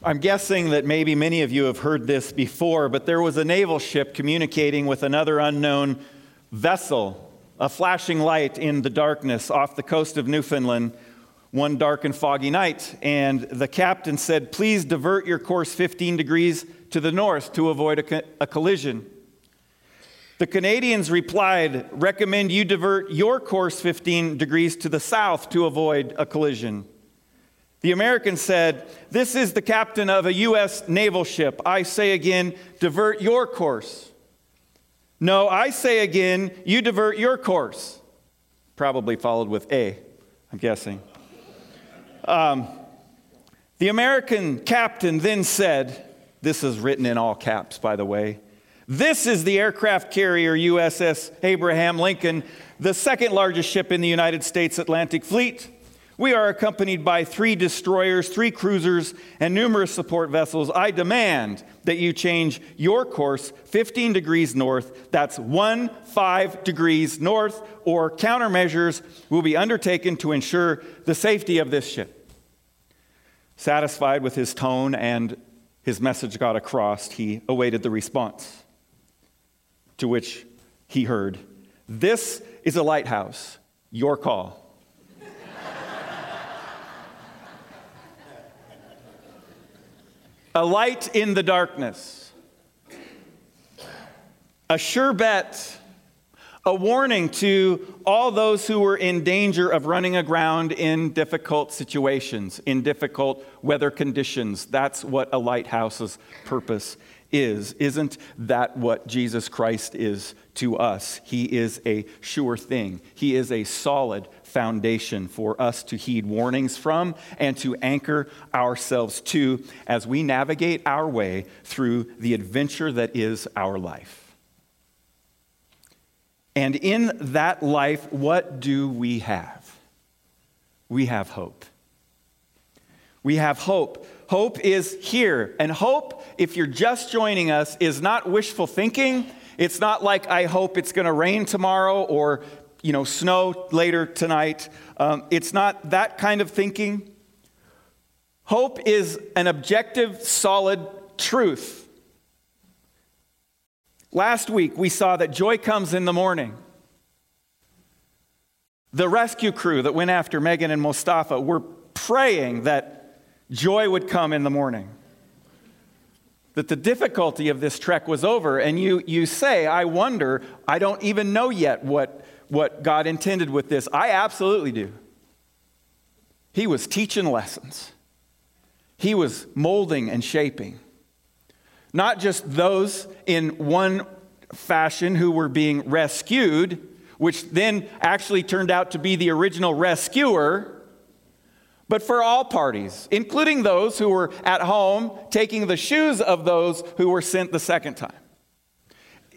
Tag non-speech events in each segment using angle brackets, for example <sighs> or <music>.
I'm guessing that maybe many of you have heard this before, but there was a naval ship communicating with another unknown vessel, a flashing light in the darkness off the coast of Newfoundland one dark and foggy night. And the captain said, Please divert your course 15 degrees to the north to avoid a, co- a collision. The Canadians replied, Recommend you divert your course 15 degrees to the south to avoid a collision. The American said, This is the captain of a U.S. naval ship. I say again, divert your course. No, I say again, you divert your course. Probably followed with A, I'm guessing. Um, the American captain then said, This is written in all caps, by the way. This is the aircraft carrier USS Abraham Lincoln, the second largest ship in the United States Atlantic Fleet. We are accompanied by three destroyers, three cruisers, and numerous support vessels. I demand that you change your course 15 degrees north. That's one five degrees north, or countermeasures will be undertaken to ensure the safety of this ship. Satisfied with his tone and his message got across, he awaited the response. To which he heard, This is a lighthouse. Your call. A light in the darkness, a sure bet, a warning to all those who were in danger of running aground in difficult situations, in difficult weather conditions. That's what a lighthouse's purpose is. Isn't that what Jesus Christ is to us? He is a sure thing, He is a solid foundation for us to heed warnings from and to anchor ourselves to as we navigate our way through the adventure that is our life. And in that life, what do we have? We have hope. We have hope. Hope is here. And hope, if you're just joining us, is not wishful thinking. It's not like, I hope it's going to rain tomorrow or you know, snow later tonight. Um, it's not that kind of thinking. Hope is an objective, solid truth. Last week, we saw that joy comes in the morning. The rescue crew that went after Megan and Mustafa were praying that joy would come in the morning. That the difficulty of this trek was over. And you, you say, I wonder, I don't even know yet what what God intended with this? I absolutely do. He was teaching lessons, he was molding and shaping. Not just those in one fashion who were being rescued, which then actually turned out to be the original rescuer, but for all parties, including those who were at home taking the shoes of those who were sent the second time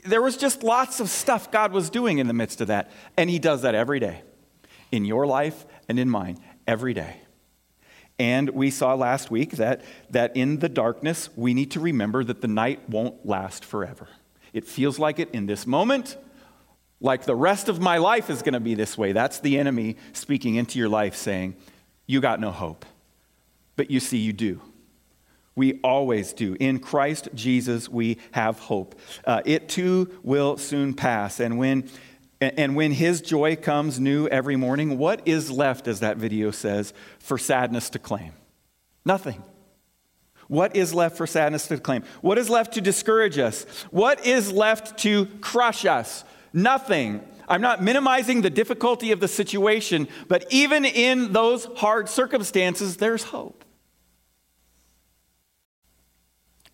there was just lots of stuff God was doing in the midst of that. And He does that every day in your life and in mine, every day. And we saw last week that, that in the darkness, we need to remember that the night won't last forever. It feels like it in this moment, like the rest of my life is going to be this way. That's the enemy speaking into your life saying, You got no hope. But you see, you do. We always do. In Christ Jesus, we have hope. Uh, it too will soon pass. And when, and when His joy comes new every morning, what is left, as that video says, for sadness to claim? Nothing. What is left for sadness to claim? What is left to discourage us? What is left to crush us? Nothing. I'm not minimizing the difficulty of the situation, but even in those hard circumstances, there's hope.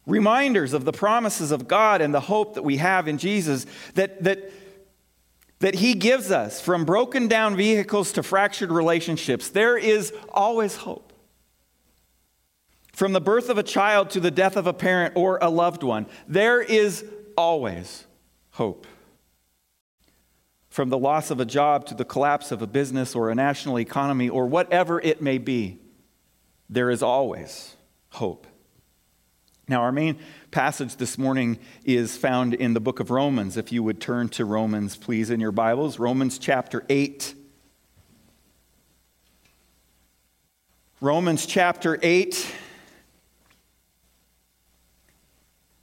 Reminders of the promises of God and the hope that we have in Jesus that, that, that He gives us from broken down vehicles to fractured relationships. There is always hope. From the birth of a child to the death of a parent or a loved one, there is always hope. From the loss of a job to the collapse of a business or a national economy or whatever it may be, there is always hope. Now, our main passage this morning is found in the book of Romans. If you would turn to Romans, please, in your Bibles, Romans chapter 8. Romans chapter 8.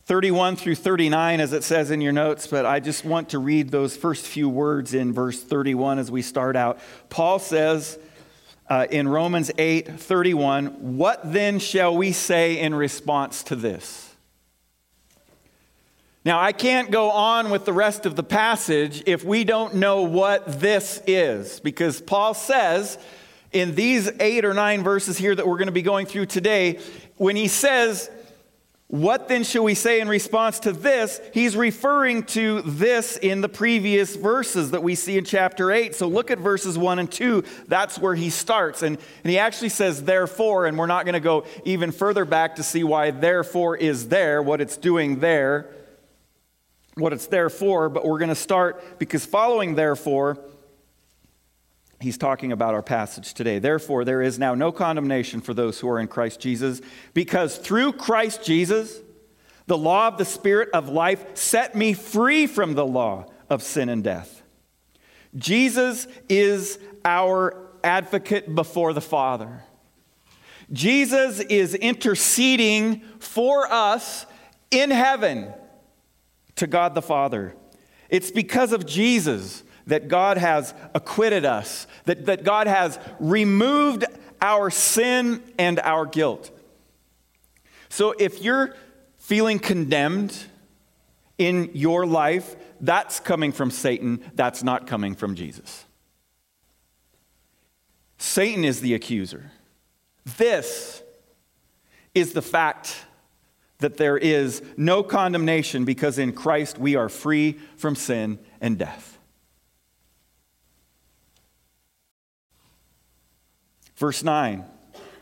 31 through 39, as it says in your notes, but I just want to read those first few words in verse 31 as we start out. Paul says uh, in Romans 8 31, What then shall we say in response to this? Now, I can't go on with the rest of the passage if we don't know what this is, because Paul says in these eight or nine verses here that we're going to be going through today, when he says, what then shall we say in response to this? He's referring to this in the previous verses that we see in chapter 8. So look at verses 1 and 2. That's where he starts. And, and he actually says, therefore, and we're not going to go even further back to see why therefore is there, what it's doing there, what it's there for. But we're going to start because following therefore, he's talking about our passage today. Therefore, there is now no condemnation for those who are in Christ Jesus, because through Christ Jesus, the law of the Spirit of life set me free from the law of sin and death. Jesus is our advocate before the Father. Jesus is interceding for us in heaven to God the Father. It's because of Jesus that God has acquitted us, that, that God has removed our sin and our guilt. So if you're feeling condemned in your life, that's coming from Satan, that's not coming from Jesus. Satan is the accuser. This is the fact that there is no condemnation because in Christ we are free from sin and death. Verse 9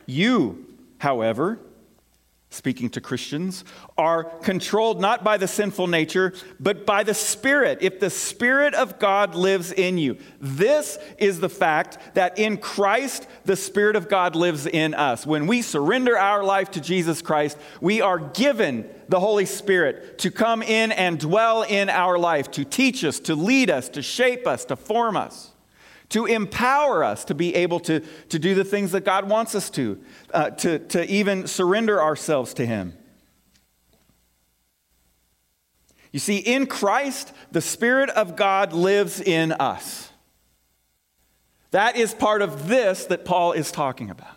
You, however, speaking to Christians, are controlled not by the sinful nature, but by the Spirit, if the Spirit of God lives in you. This is the fact that in Christ, the Spirit of God lives in us. When we surrender our life to Jesus Christ, we are given the Holy Spirit to come in and dwell in our life, to teach us, to lead us, to shape us, to form us to empower us to be able to, to do the things that God wants us to, uh, to, to even surrender ourselves to Him. You see, in Christ, the Spirit of God lives in us. That is part of this that Paul is talking about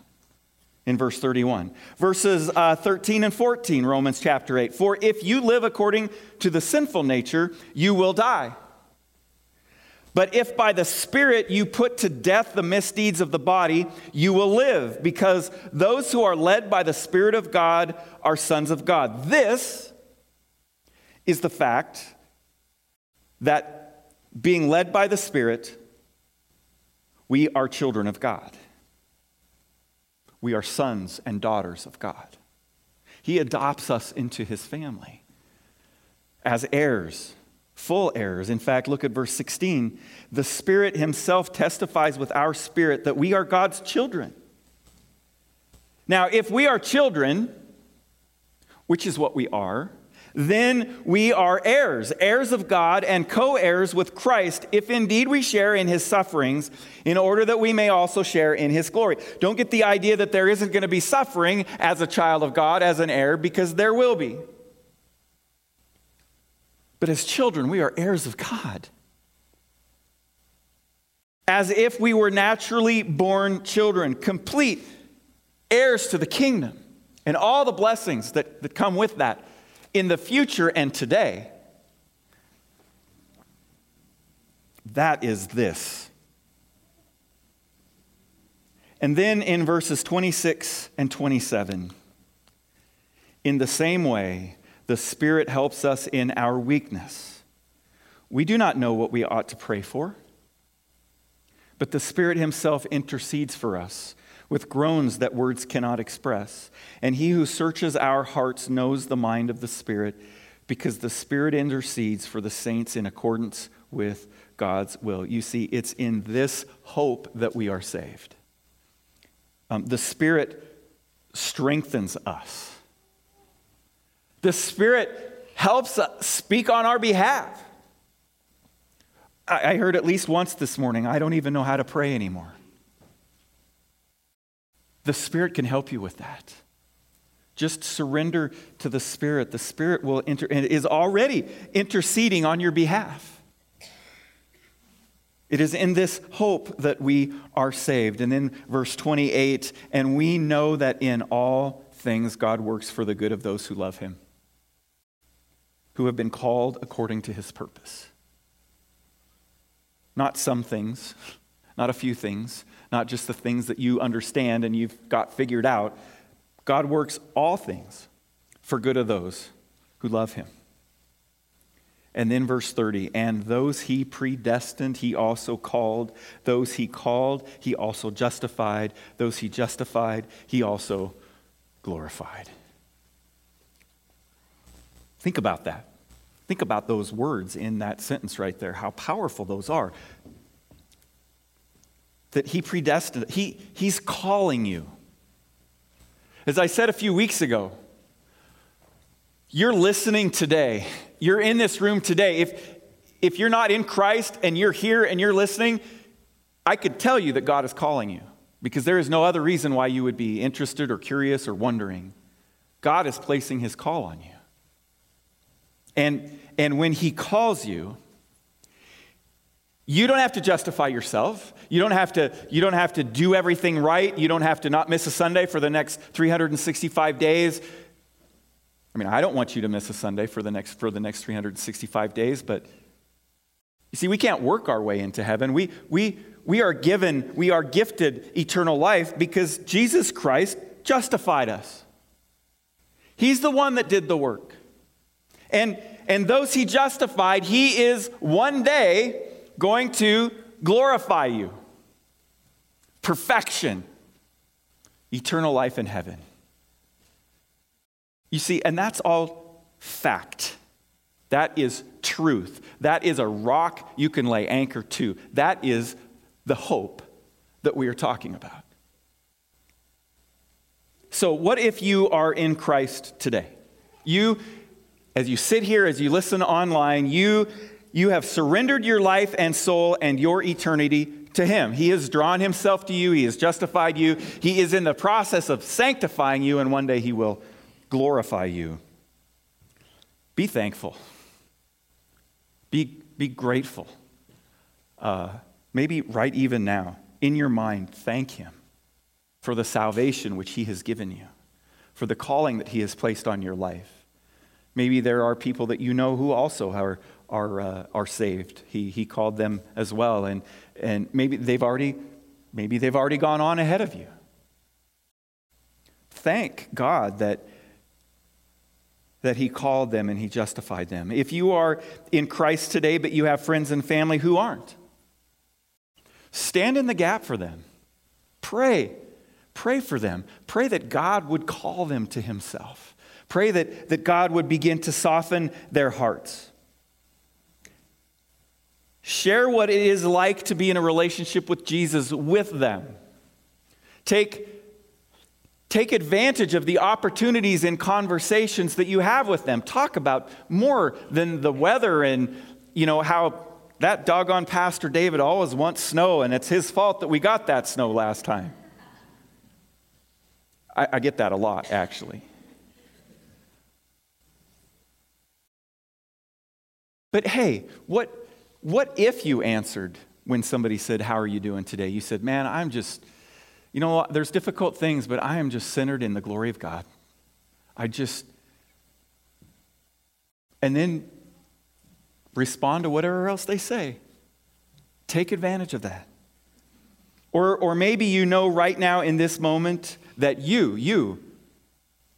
in verse 31. Verses uh, 13 and 14, Romans chapter 8. For if you live according to the sinful nature, you will die. But if by the Spirit you put to death the misdeeds of the body, you will live, because those who are led by the Spirit of God are sons of God. This is the fact that being led by the Spirit, we are children of God. We are sons and daughters of God. He adopts us into his family as heirs full heirs. In fact, look at verse 16. The Spirit Himself testifies with our spirit that we are God's children. Now, if we are children, which is what we are, then we are heirs, heirs of God and co heirs with Christ, if indeed we share in his sufferings, in order that we may also share in his glory. Don't get the idea that there isn't going to be suffering as a child of God, as an heir, because there will be. But as children, we are heirs of God. As if we were naturally born children, complete heirs to the kingdom and all the blessings that, that come with that in the future and today. That is this. And then in verses 26 and 27, in the same way, the Spirit helps us in our weakness. We do not know what we ought to pray for, but the Spirit Himself intercedes for us with groans that words cannot express. And He who searches our hearts knows the mind of the Spirit, because the Spirit intercedes for the saints in accordance with God's will. You see, it's in this hope that we are saved. Um, the Spirit strengthens us. The Spirit helps us speak on our behalf. I heard at least once this morning, I don't even know how to pray anymore. The Spirit can help you with that. Just surrender to the Spirit. The Spirit will inter- and is already interceding on your behalf. It is in this hope that we are saved. And then verse 28 and we know that in all things God works for the good of those who love him, who have been called according to his purpose. Not some things, not a few things, not just the things that you understand and you've got figured out. God works all things for good of those who love him. And then verse 30 and those he predestined, he also called. Those he called, he also justified. Those he justified, he also glorified. Think about that. Think about those words in that sentence right there, how powerful those are. That he predestined, he, he's calling you. As I said a few weeks ago, you're listening today you're in this room today, if, if you're not in Christ and you're here and you're listening, I could tell you that God is calling you because there is no other reason why you would be interested or curious or wondering. God is placing his call on you. And, and when he calls you, you don't have to justify yourself. You don't, have to, you don't have to do everything right. You don't have to not miss a Sunday for the next 365 days. I mean, I don't want you to miss a Sunday for the next, for the next 365 days, but you see, we can't work our way into heaven. We, we, we are given, we are gifted eternal life because Jesus Christ justified us. He's the one that did the work. And, and those he justified, he is one day going to glorify you. Perfection, eternal life in heaven. You see, and that's all fact. That is truth. That is a rock you can lay anchor to. That is the hope that we are talking about. So, what if you are in Christ today? You, as you sit here, as you listen online, you, you have surrendered your life and soul and your eternity to Him. He has drawn Himself to you, He has justified you, He is in the process of sanctifying you, and one day He will glorify you. Be thankful. Be, be grateful. Uh, maybe right even now, in your mind, thank Him for the salvation which He has given you, for the calling that He has placed on your life. Maybe there are people that you know who also are, are, uh, are saved. He, he called them as well, and, and maybe, they've already, maybe they've already gone on ahead of you. Thank God that that he called them and he justified them. If you are in Christ today, but you have friends and family who aren't, stand in the gap for them. Pray. Pray for them. Pray that God would call them to himself. Pray that, that God would begin to soften their hearts. Share what it is like to be in a relationship with Jesus with them. Take Take advantage of the opportunities and conversations that you have with them. Talk about more than the weather and, you know, how that doggone Pastor David always wants snow and it's his fault that we got that snow last time. I, I get that a lot, actually. But hey, what, what if you answered when somebody said, How are you doing today? You said, Man, I'm just you know, there's difficult things, but I am just centered in the glory of God. I just, and then respond to whatever else they say. Take advantage of that. Or, or maybe you know right now in this moment that you, you,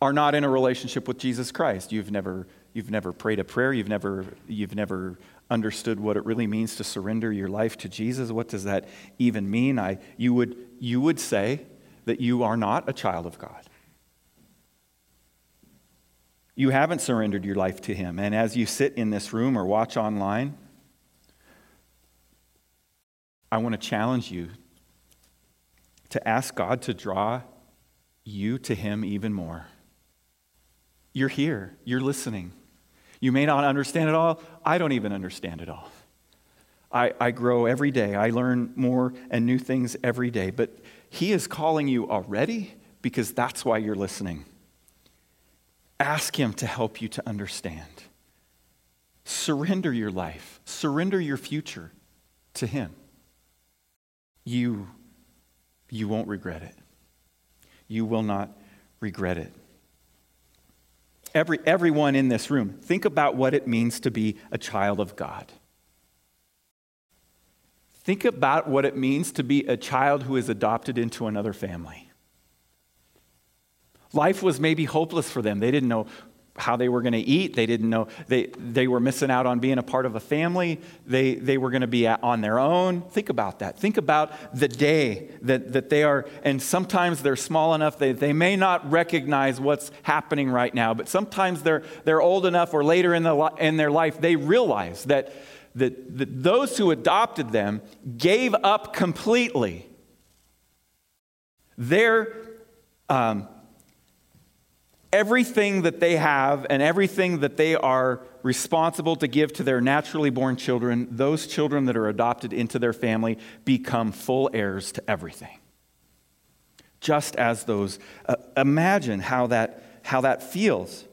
are not in a relationship with Jesus Christ. You've never, you've never prayed a prayer. You've never, you've never understood what it really means to surrender your life to Jesus. What does that even mean? I, you, would, you would say that you are not a child of God. You haven't surrendered your life to Him. And as you sit in this room or watch online, I want to challenge you to ask God to draw you to Him even more. You're here, you're listening. You may not understand it all. I don't even understand it all. I, I grow every day. I learn more and new things every day. But He is calling you already because that's why you're listening. Ask Him to help you to understand. Surrender your life, surrender your future to Him. You, you won't regret it. You will not regret it. Every, everyone in this room, think about what it means to be a child of God. Think about what it means to be a child who is adopted into another family. Life was maybe hopeless for them. They didn't know how they were going to eat. They didn't know. They, they were missing out on being a part of a family. They, they were going to be on their own. Think about that. Think about the day that, that they are, and sometimes they're small enough they, they may not recognize what's happening right now, but sometimes they're, they're old enough or later in, the, in their life, they realize that that, that those who adopted them gave up completely their um, everything that they have and everything that they are responsible to give to their naturally born children, those children that are adopted into their family become full heirs to everything. Just as those, uh, imagine how that, how that feels.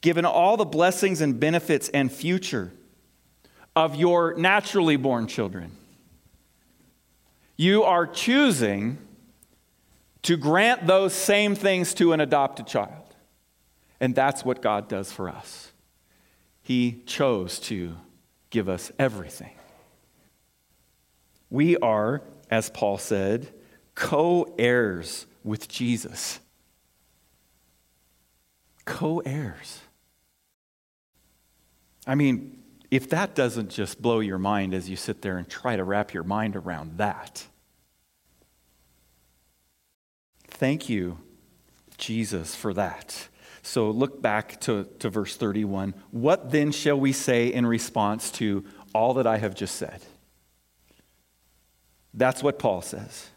Given all the blessings and benefits and future of your naturally born children. You are choosing to grant those same things to an adopted child. And that's what God does for us. He chose to give us everything. We are, as Paul said, co heirs with Jesus. Co heirs. I mean, if that doesn't just blow your mind as you sit there and try to wrap your mind around that, thank you, Jesus, for that. So look back to, to verse 31. What then shall we say in response to all that I have just said? That's what Paul says.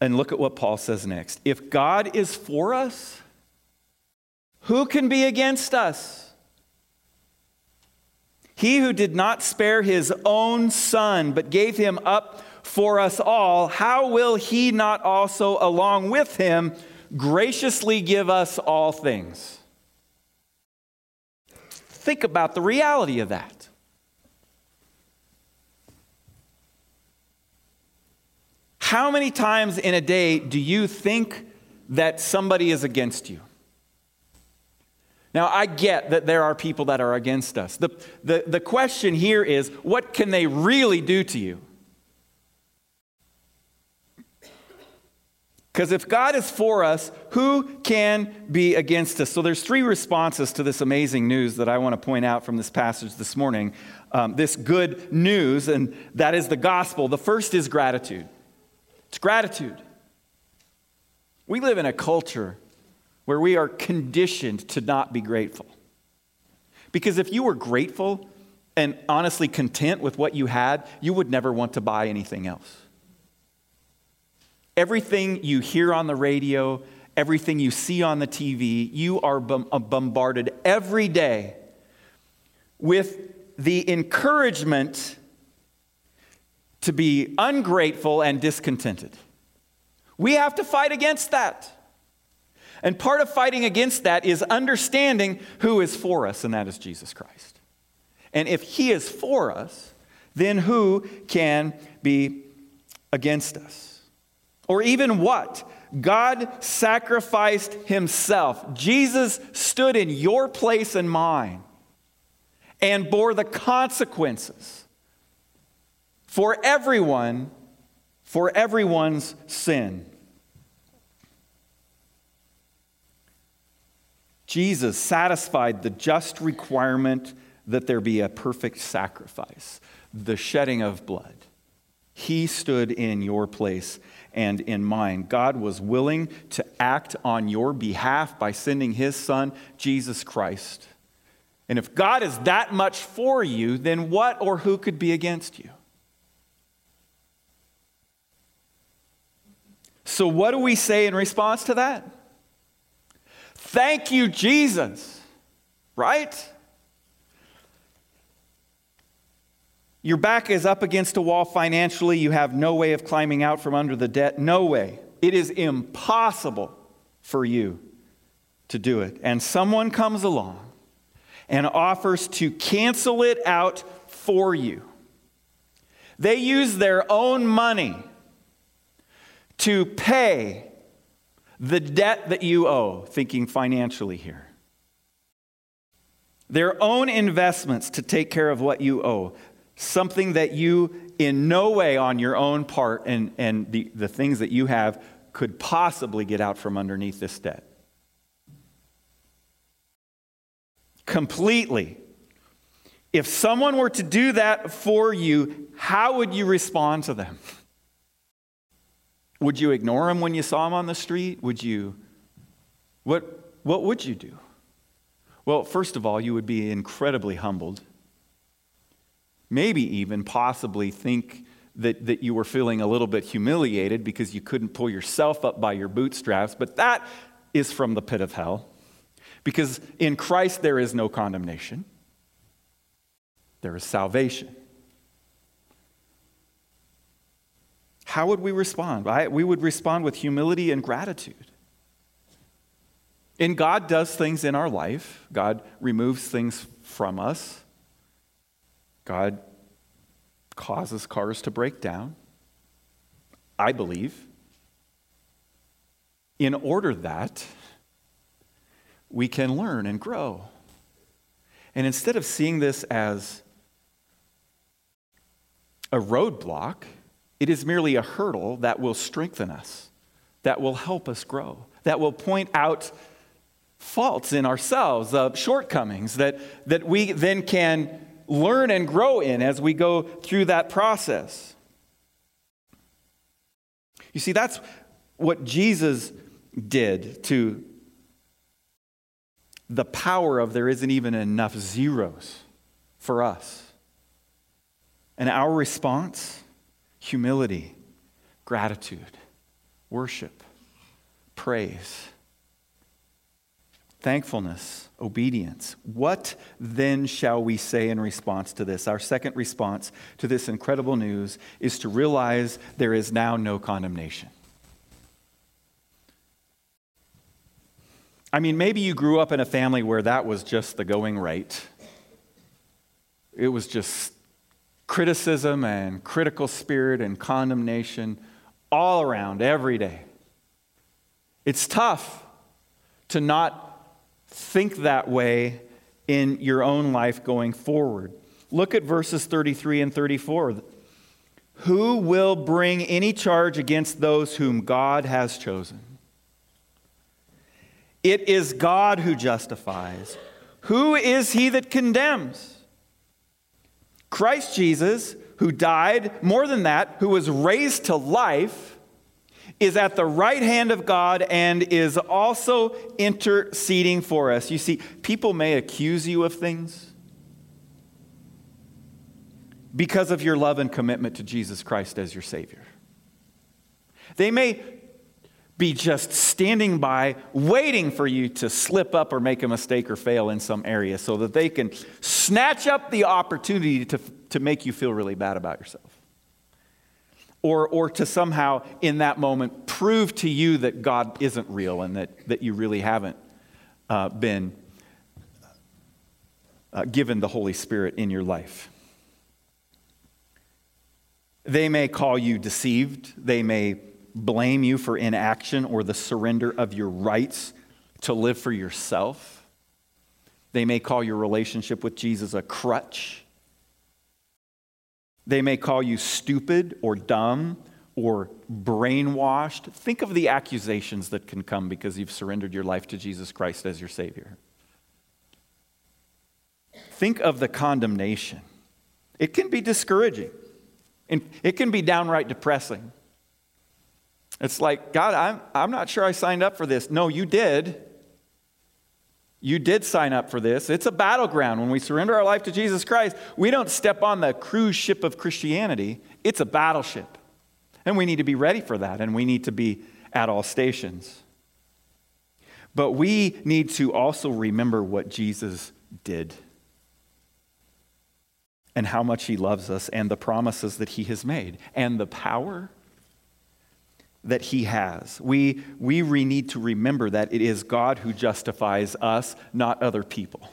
And look at what Paul says next. If God is for us, who can be against us? He who did not spare his own son, but gave him up for us all, how will he not also, along with him, graciously give us all things? Think about the reality of that. How many times in a day do you think that somebody is against you? Now, I get that there are people that are against us. The, the, the question here is what can they really do to you? Because if God is for us, who can be against us? So there's three responses to this amazing news that I want to point out from this passage this morning. Um, this good news, and that is the gospel. The first is gratitude. It's gratitude. We live in a culture where we are conditioned to not be grateful. Because if you were grateful and honestly content with what you had, you would never want to buy anything else. Everything you hear on the radio, everything you see on the TV, you are uh, bombarded every day with the encouragement to be ungrateful and discontented. We have to fight against that. And part of fighting against that is understanding who is for us, and that is Jesus Christ. And if He is for us, then who can be against us? Or even what? God sacrificed Himself. Jesus stood in your place and mine and bore the consequences for everyone, for everyone's sin. Jesus satisfied the just requirement that there be a perfect sacrifice, the shedding of blood. He stood in your place and in mine. God was willing to act on your behalf by sending his son, Jesus Christ. And if God is that much for you, then what or who could be against you? So, what do we say in response to that? Thank you, Jesus. Right? Your back is up against a wall financially. You have no way of climbing out from under the debt. No way. It is impossible for you to do it, and someone comes along and offers to cancel it out for you. They use their own money to pay the debt that you owe, thinking financially here. Their own investments to take care of what you owe, something that you, in no way on your own part and, and the, the things that you have, could possibly get out from underneath this debt. Completely. If someone were to do that for you, how would you respond to them? Would you ignore them when you saw them on the street? Would you what what would you do? Well, first of all, you would be incredibly humbled. Maybe even possibly think that, that you were feeling a little bit humiliated because you couldn't pull yourself up by your bootstraps, but that is from the pit of hell. Because in Christ there is no condemnation there is salvation. How would we respond? We would respond with humility and gratitude. And God does things in our life, God removes things from us, God causes cars to break down. I believe. In order that we can learn and grow. And instead of seeing this as a roadblock, it is merely a hurdle that will strengthen us, that will help us grow, that will point out faults in ourselves, uh, shortcomings that, that we then can learn and grow in as we go through that process. You see, that's what Jesus did to the power of there isn't even enough zeros for us. And our response humility, gratitude, worship, praise, thankfulness, obedience. What then shall we say in response to this? Our second response to this incredible news is to realize there is now no condemnation. I mean, maybe you grew up in a family where that was just the going rate. It was just criticism and critical spirit and condemnation all around every day. It's tough to not think that way in your own life going forward. Look at verses 33 and 34. Who will bring any charge against those whom God has chosen? It is God who justifies. Who is he that condemns? Christ Jesus, who died, more than that, who was raised to life, is at the right hand of God and is also interceding for us. You see, people may accuse you of things because of your love and commitment to Jesus Christ as your Savior. They may be just standing by, waiting for you to slip up or make a mistake or fail in some area so that they can snatch up the opportunity to, to make you feel really bad about yourself. Or, or to somehow, in that moment, prove to you that God isn't real and that, that you really haven't uh, been uh, given the Holy Spirit in your life. They may call you deceived. They may blame you for inaction or the surrender of your rights to live for yourself. They may call your relationship with Jesus a crutch. They may call you stupid or dumb or brainwashed. Think of the accusations that can come because you've surrendered your life to Jesus Christ as your Savior. Think of the condemnation. It can be discouraging, and it can be downright depressing. It's like, God, I'm, I'm not sure I signed up for this. No, you did. You did sign up for this. It's a battleground. When we surrender our life to Jesus Christ, we don't step on the cruise ship of Christianity, it's a battleship. And we need to be ready for that, and we need to be at all stations. But we need to also remember what Jesus did and how much he loves us and the promises that he has made and the power that he has. We, we re- need to remember that it is God who justifies us, not other people.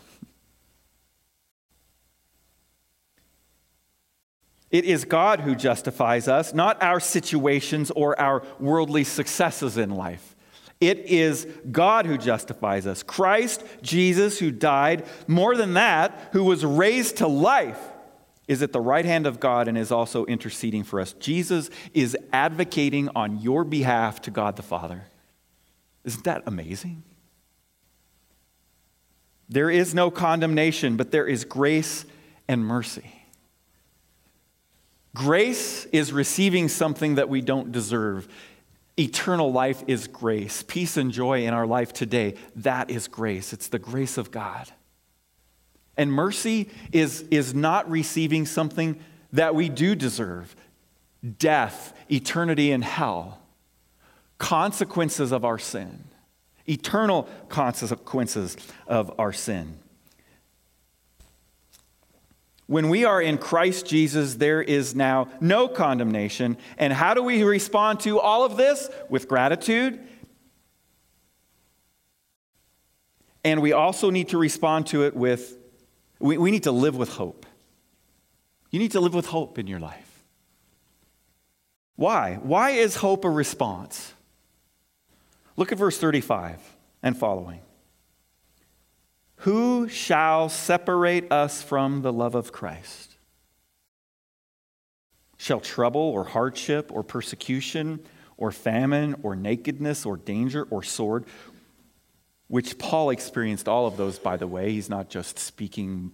It is God who justifies us, not our situations or our worldly successes in life. It is God who justifies us. Christ Jesus, who died, more than that, who was raised to life is at the right hand of God and is also interceding for us. Jesus is advocating on your behalf to God the Father. Isn't that amazing? There is no condemnation, but there is grace and mercy. Grace is receiving something that we don't deserve. Eternal life is grace. Peace and joy in our life today, that is grace. It's the grace of God. And mercy is, is not receiving something that we do deserve death, eternity in hell, consequences of our sin, eternal consequences of our sin. When we are in Christ Jesus, there is now no condemnation. And how do we respond to all of this? With gratitude. And we also need to respond to it with we, we need to live with hope. You need to live with hope in your life. Why? Why is hope a response? Look at verse 35 and following. Who shall separate us from the love of Christ? Shall trouble or hardship or persecution or famine or nakedness or danger or sword? Which Paul experienced all of those, by the way. He's not just speaking,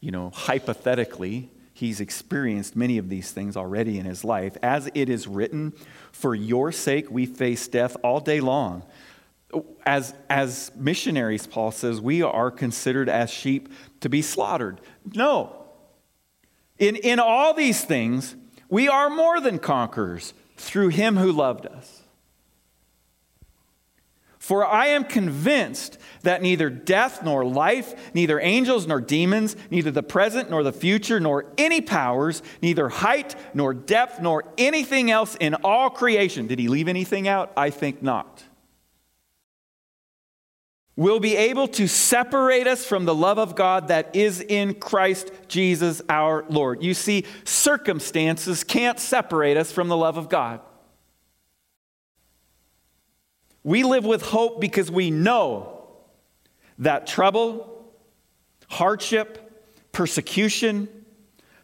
you know, hypothetically. He's experienced many of these things already in his life. As it is written, for your sake we face death all day long. As, as missionaries, Paul says, we are considered as sheep to be slaughtered. No. In, in all these things, we are more than conquerors through him who loved us. For I am convinced that neither death nor life, neither angels nor demons, neither the present nor the future, nor any powers, neither height nor depth, nor anything else in all creation. Did he leave anything out? I think not. Will be able to separate us from the love of God that is in Christ Jesus our Lord. You see, circumstances can't separate us from the love of God. We live with hope because we know that trouble, hardship, persecution,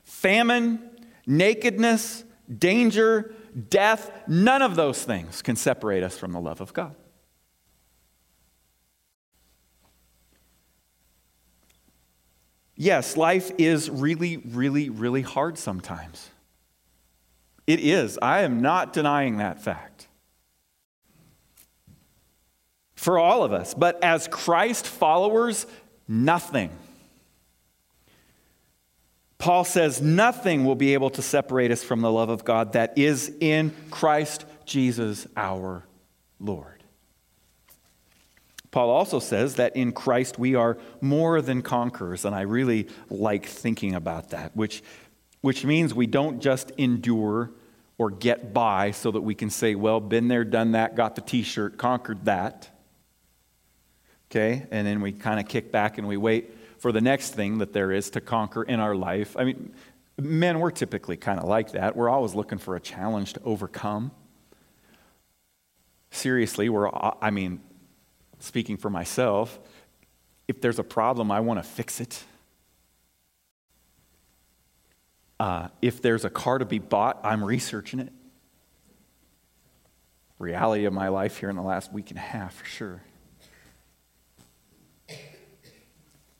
famine, nakedness, danger, death, none of those things can separate us from the love of God. Yes, life is really, really, really hard sometimes. It is. I am not denying that fact for all of us. But as Christ followers, nothing. Paul says, nothing will be able to separate us from the love of God that is in Christ Jesus our Lord. Paul also says that in Christ we are more than conquerors, and I really like thinking about that, which, which means we don't just endure or get by so that we can say, well, been there, done that, got the t shirt, conquered that okay? And then we kind of kick back and we wait for the next thing that there is to conquer in our life. I mean, men, we're typically kind of like that. We're always looking for a challenge to overcome. Seriously, we're, I mean, speaking for myself, if there's a problem, I want to fix it. Uh, if there's a car to be bought, I'm researching it. Reality of my life here in the last week and a half, for sure.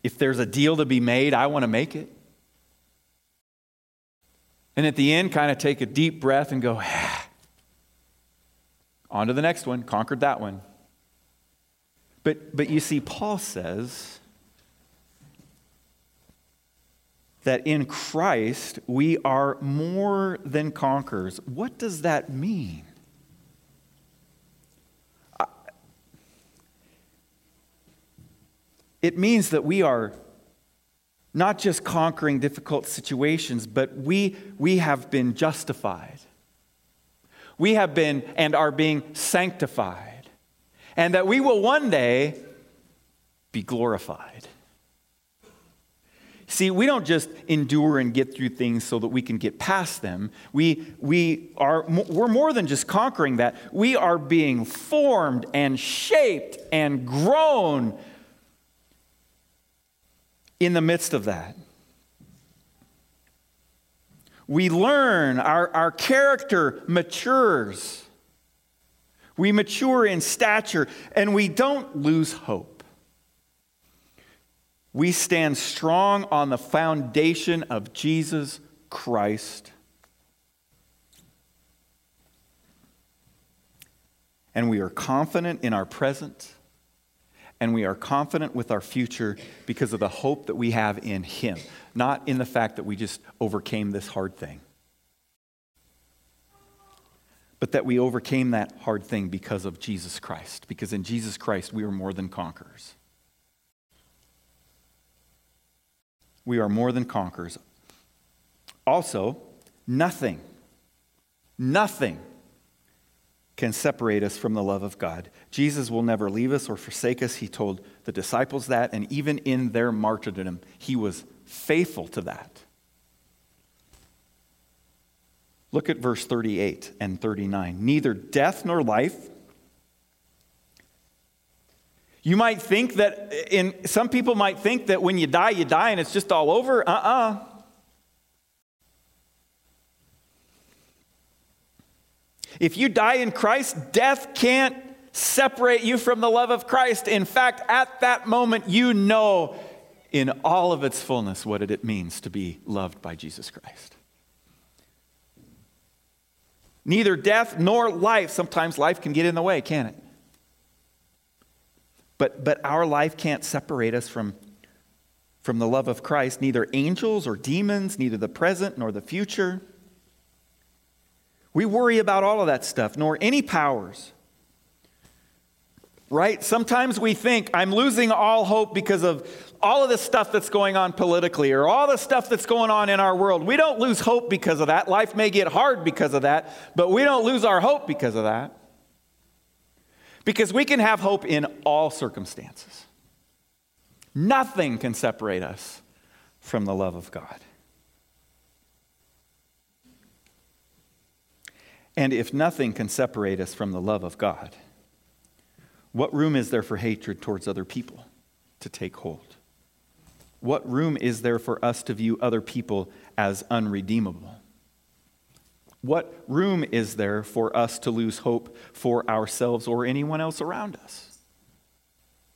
If there's a deal to be made, I want to make it. And at the end, kind of take a deep breath and go, <sighs> on to the next one, conquered that one. But, but you see, Paul says that in Christ we are more than conquerors. What does that mean? It means that we are not just conquering difficult situations, but we, we have been justified. We have been and are being sanctified, and that we will one day be glorified. See, we don't just endure and get through things so that we can get past them. We, we are, we're more than just conquering that. We are being formed and shaped and grown in the midst of that. We learn, our, our character matures. We mature in stature, and we don't lose hope. We stand strong on the foundation of Jesus Christ. And we are confident in our present and we are confident with our future because of the hope that we have in Him, not in the fact that we just overcame this hard thing. But that we overcame that hard thing because of Jesus Christ, because in Jesus Christ we are more than conquerors. We are more than conquerors. Also, nothing, nothing can separate us from the love of God. Jesus will never leave us or forsake us. He told the disciples that, and even in their martyrdom, he was faithful to that. Look at verse 38 and 39. Neither death nor life. You might think that, in some people might think that when you die, you die and it's just all over. Uh uh-uh. uh If you die in Christ, death can't separate you from the love of Christ. In fact, at that moment, you know in all of its fullness what it means to be loved by Jesus Christ. Neither death nor life, sometimes life can get in the way, can it? But, but our life can't separate us from, from the love of Christ, neither angels or demons, neither the present nor the future. We worry about all of that stuff, nor any powers. Right? Sometimes we think, I'm losing all hope because of all of this stuff that's going on politically or all the stuff that's going on in our world. We don't lose hope because of that. Life may get hard because of that, but we don't lose our hope because of that. Because we can have hope in all circumstances. Nothing can separate us from the love of God. And if nothing can separate us from the love of God, what room is there for hatred towards other people to take hold? What room is there for us to view other people as unredeemable? What room is there for us to lose hope for ourselves or anyone else around us?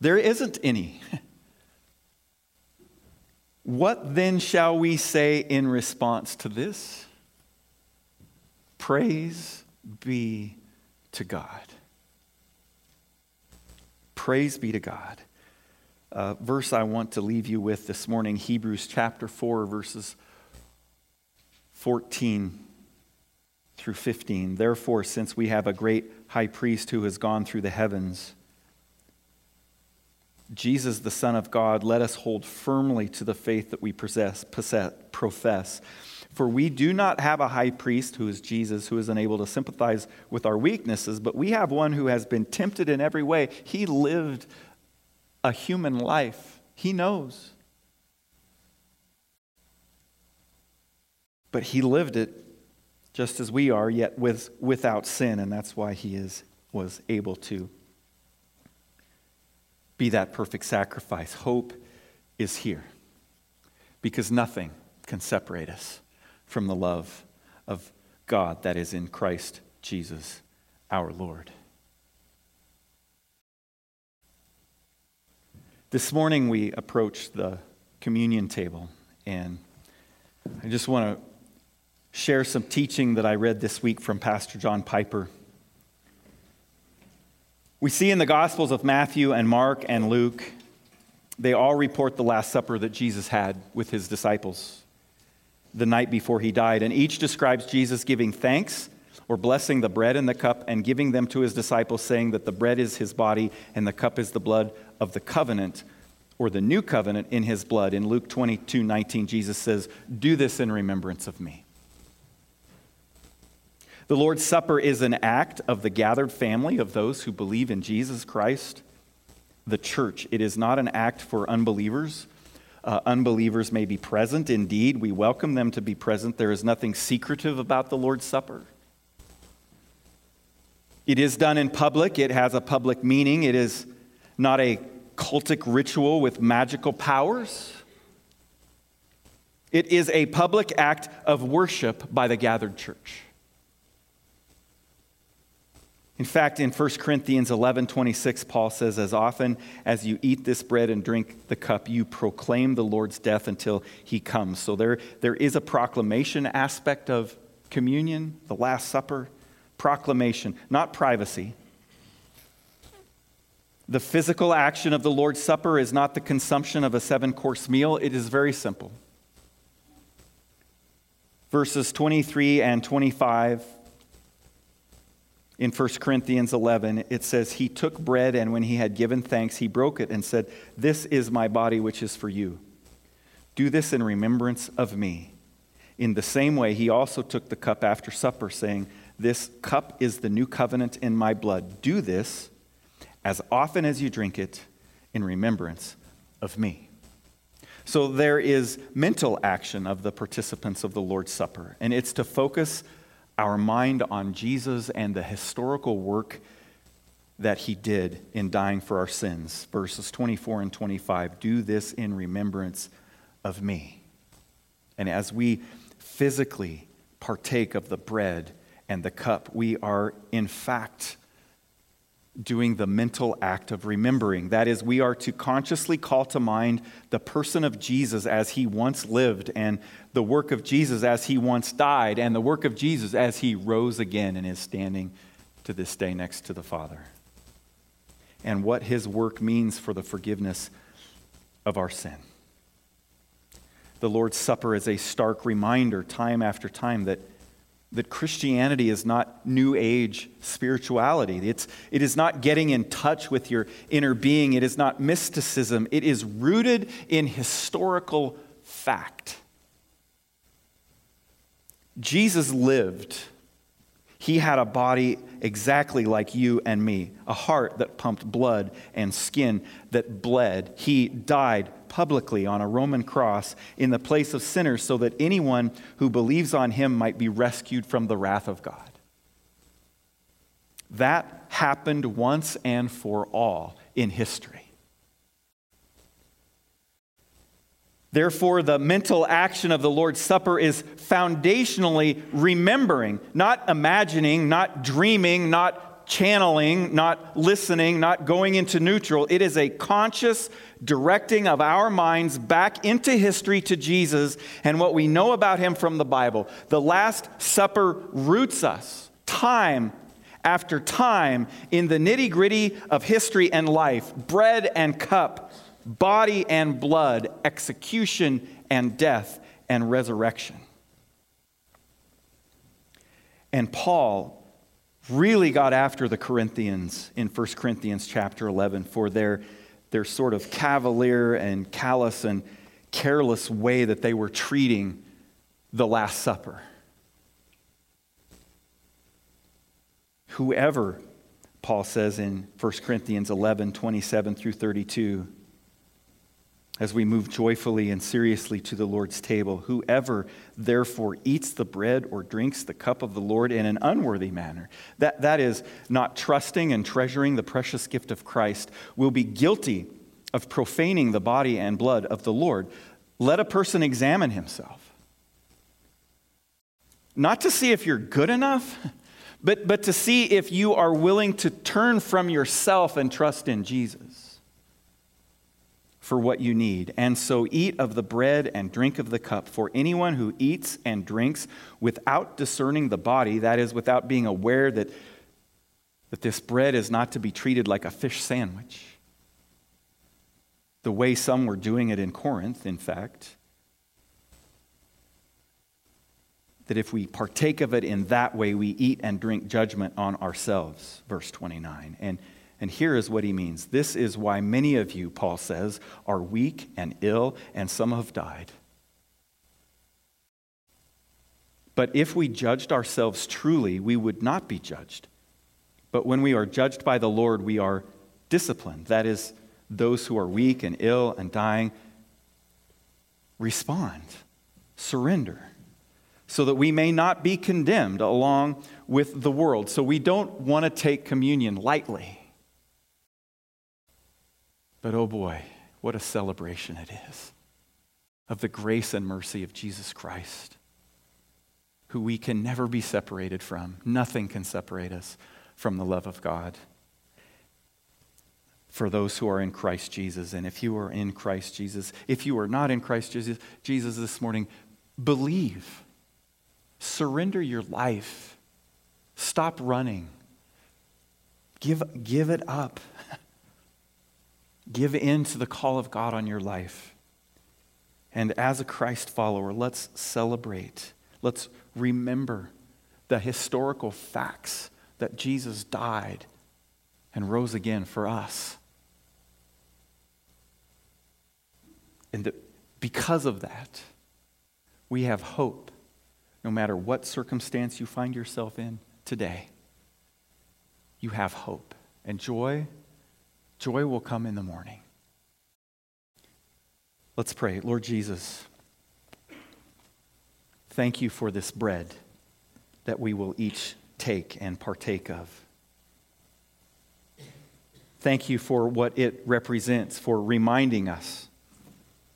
There isn't any. <laughs> what then shall we say in response to this? Praise be to God. Praise be to God. Uh, verse I want to leave you with this morning Hebrews chapter 4, verses 14 through 15. Therefore, since we have a great high priest who has gone through the heavens, Jesus, the Son of God, let us hold firmly to the faith that we possess, possess, profess. For we do not have a high priest who is Jesus, who is unable to sympathize with our weaknesses, but we have one who has been tempted in every way. He lived a human life, he knows. But he lived it just as we are, yet with, without sin, and that's why he is, was able to be that perfect sacrifice. Hope is here because nothing can separate us from the love of God that is in Christ Jesus our Lord. This morning we approached the communion table, and I just want to share some teaching that I read this week from Pastor John Piper. We see in the Gospels of Matthew and Mark and Luke, they all report the Last Supper that Jesus had with his disciples the night before he died. And each describes Jesus giving thanks or blessing the bread and the cup and giving them to his disciples, saying that the bread is his body and the cup is the blood of the covenant or the new covenant in his blood. In Luke 22 19, Jesus says, Do this in remembrance of me. The Lord's Supper is an act of the gathered family of those who believe in Jesus Christ, the church. It is not an act for unbelievers. Uh, unbelievers may be present. Indeed, we welcome them to be present. There is nothing secretive about the Lord's Supper. It is done in public, it has a public meaning. It is not a cultic ritual with magical powers. It is a public act of worship by the gathered church. In fact, in 1 Corinthians 11 26, Paul says, As often as you eat this bread and drink the cup, you proclaim the Lord's death until he comes. So there, there is a proclamation aspect of communion, the Last Supper. Proclamation, not privacy. The physical action of the Lord's Supper is not the consumption of a seven course meal, it is very simple. Verses 23 and 25 in 1 Corinthians 11, it says, He took bread, and when he had given thanks, he broke it and said, This is my body, which is for you. Do this in remembrance of me. In the same way, he also took the cup after supper, saying, This cup is the new covenant in my blood. Do this as often as you drink it in remembrance of me. So there is mental action of the participants of the Lord's Supper, and it's to focus our mind on Jesus and the historical work that he did in dying for our sins. Verses 24 and 25 do this in remembrance of me. And as we physically partake of the bread and the cup, we are in fact doing the mental act of remembering. That is, we are to consciously call to mind the person of Jesus as he once lived, and the work of Jesus as he once died, and the work of Jesus as he rose again and is standing to this day next to the Father. And what his work means for the forgiveness of our sin. The Lord's Supper is a stark reminder, time after time, that that Christianity is not new age spirituality. It's, it is not getting in touch with your inner being. It is not mysticism. It is rooted in historical fact. Jesus lived. He had a body exactly like you and me, a heart that pumped blood and skin that bled. He died publicly on a Roman cross in the place of sinners so that anyone who believes on him might be rescued from the wrath of God. That happened once and for all in history. Therefore, the mental action of the Lord's Supper is foundationally remembering, not imagining, not dreaming, not channeling, not listening, not going into neutral. It is a conscious directing of our minds back into history to Jesus and what we know about him from the Bible. The Last Supper roots us time after time in the nitty gritty of history and life bread and cup, body and blood, execution and death and resurrection. And Paul really got after the Corinthians in 1 Corinthians chapter 11 for their, their sort of cavalier and callous and careless way that they were treating the Last Supper. Whoever, Paul says in 1 Corinthians 11 27 through 32, as we move joyfully and seriously to the Lord's table. Whoever therefore eats the bread or drinks the cup of the Lord in an unworthy manner, that, that is, not trusting and treasuring the precious gift of Christ, will be guilty of profaning the body and blood of the Lord. Let a person examine himself. Not to see if you're good enough, but, but to see if you are willing to turn from yourself and trust in Jesus for what you need. And so eat of the bread and drink of the cup. For anyone who eats and drinks without discerning the body, that is, without being aware that, that this bread is not to be treated like a fish sandwich, the way some were doing it in Corinth, in fact. That if we partake of it in that way, we eat and drink judgment on ourselves. Verse 29. And and here is what he means This is why many of you, Paul says, are weak and ill, and some have died. But if we judged ourselves truly, we would not be judged. But when we are judged by the Lord, we are disciplined. That is, those who are weak and ill and dying respond, surrender, so that we may not be condemned along with the world. So we don't want to take communion lightly. But oh boy, what a celebration it is of the grace and mercy of Jesus Christ who we can never be separated from. Nothing can separate us from the love of God. For those who are in Christ Jesus. And if you are in Christ Jesus, if you are not in Christ Jesus, Jesus this morning, believe. Surrender your life. Stop running. Give, give it up. <laughs> give in to the call of God on your life. And as a Christ follower, let's celebrate. Let's remember the historical facts that Jesus died and rose again for us. And that because of that, we have hope no matter what circumstance you find yourself in today. You have hope. And joy, joy will come in the morning. Let's pray. Lord Jesus, Thank you for this bread that we will each take and partake of. Thank you for what it represents, for reminding us,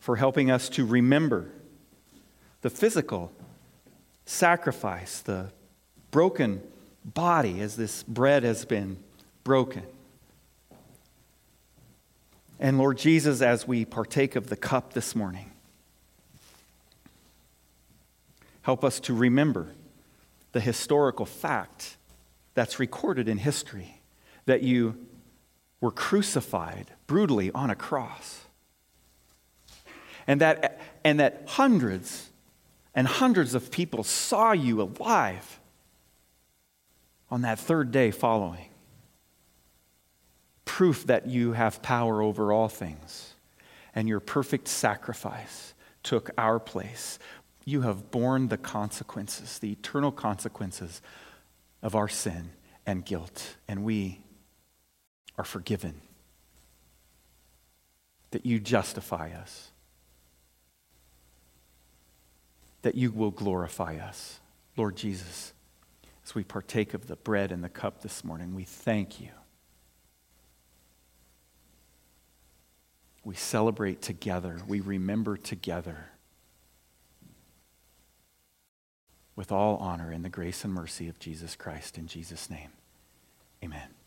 for helping us to remember the physical sacrifice, the broken body as this bread has been broken. And Lord Jesus, as we partake of the cup this morning, Help us to remember the historical fact that's recorded in history that you were crucified brutally on a cross. And that, and that hundreds and hundreds of people saw you alive on that third day following. Proof that you have power over all things, and your perfect sacrifice took our place you have borne the consequences, the eternal consequences of our sin and guilt, and we are forgiven. That you justify us, that you will glorify us. Lord Jesus, as we partake of the bread and the cup this morning, we thank you. We celebrate together, we remember together. with all honor in the grace and mercy of Jesus Christ. In Jesus' name, amen.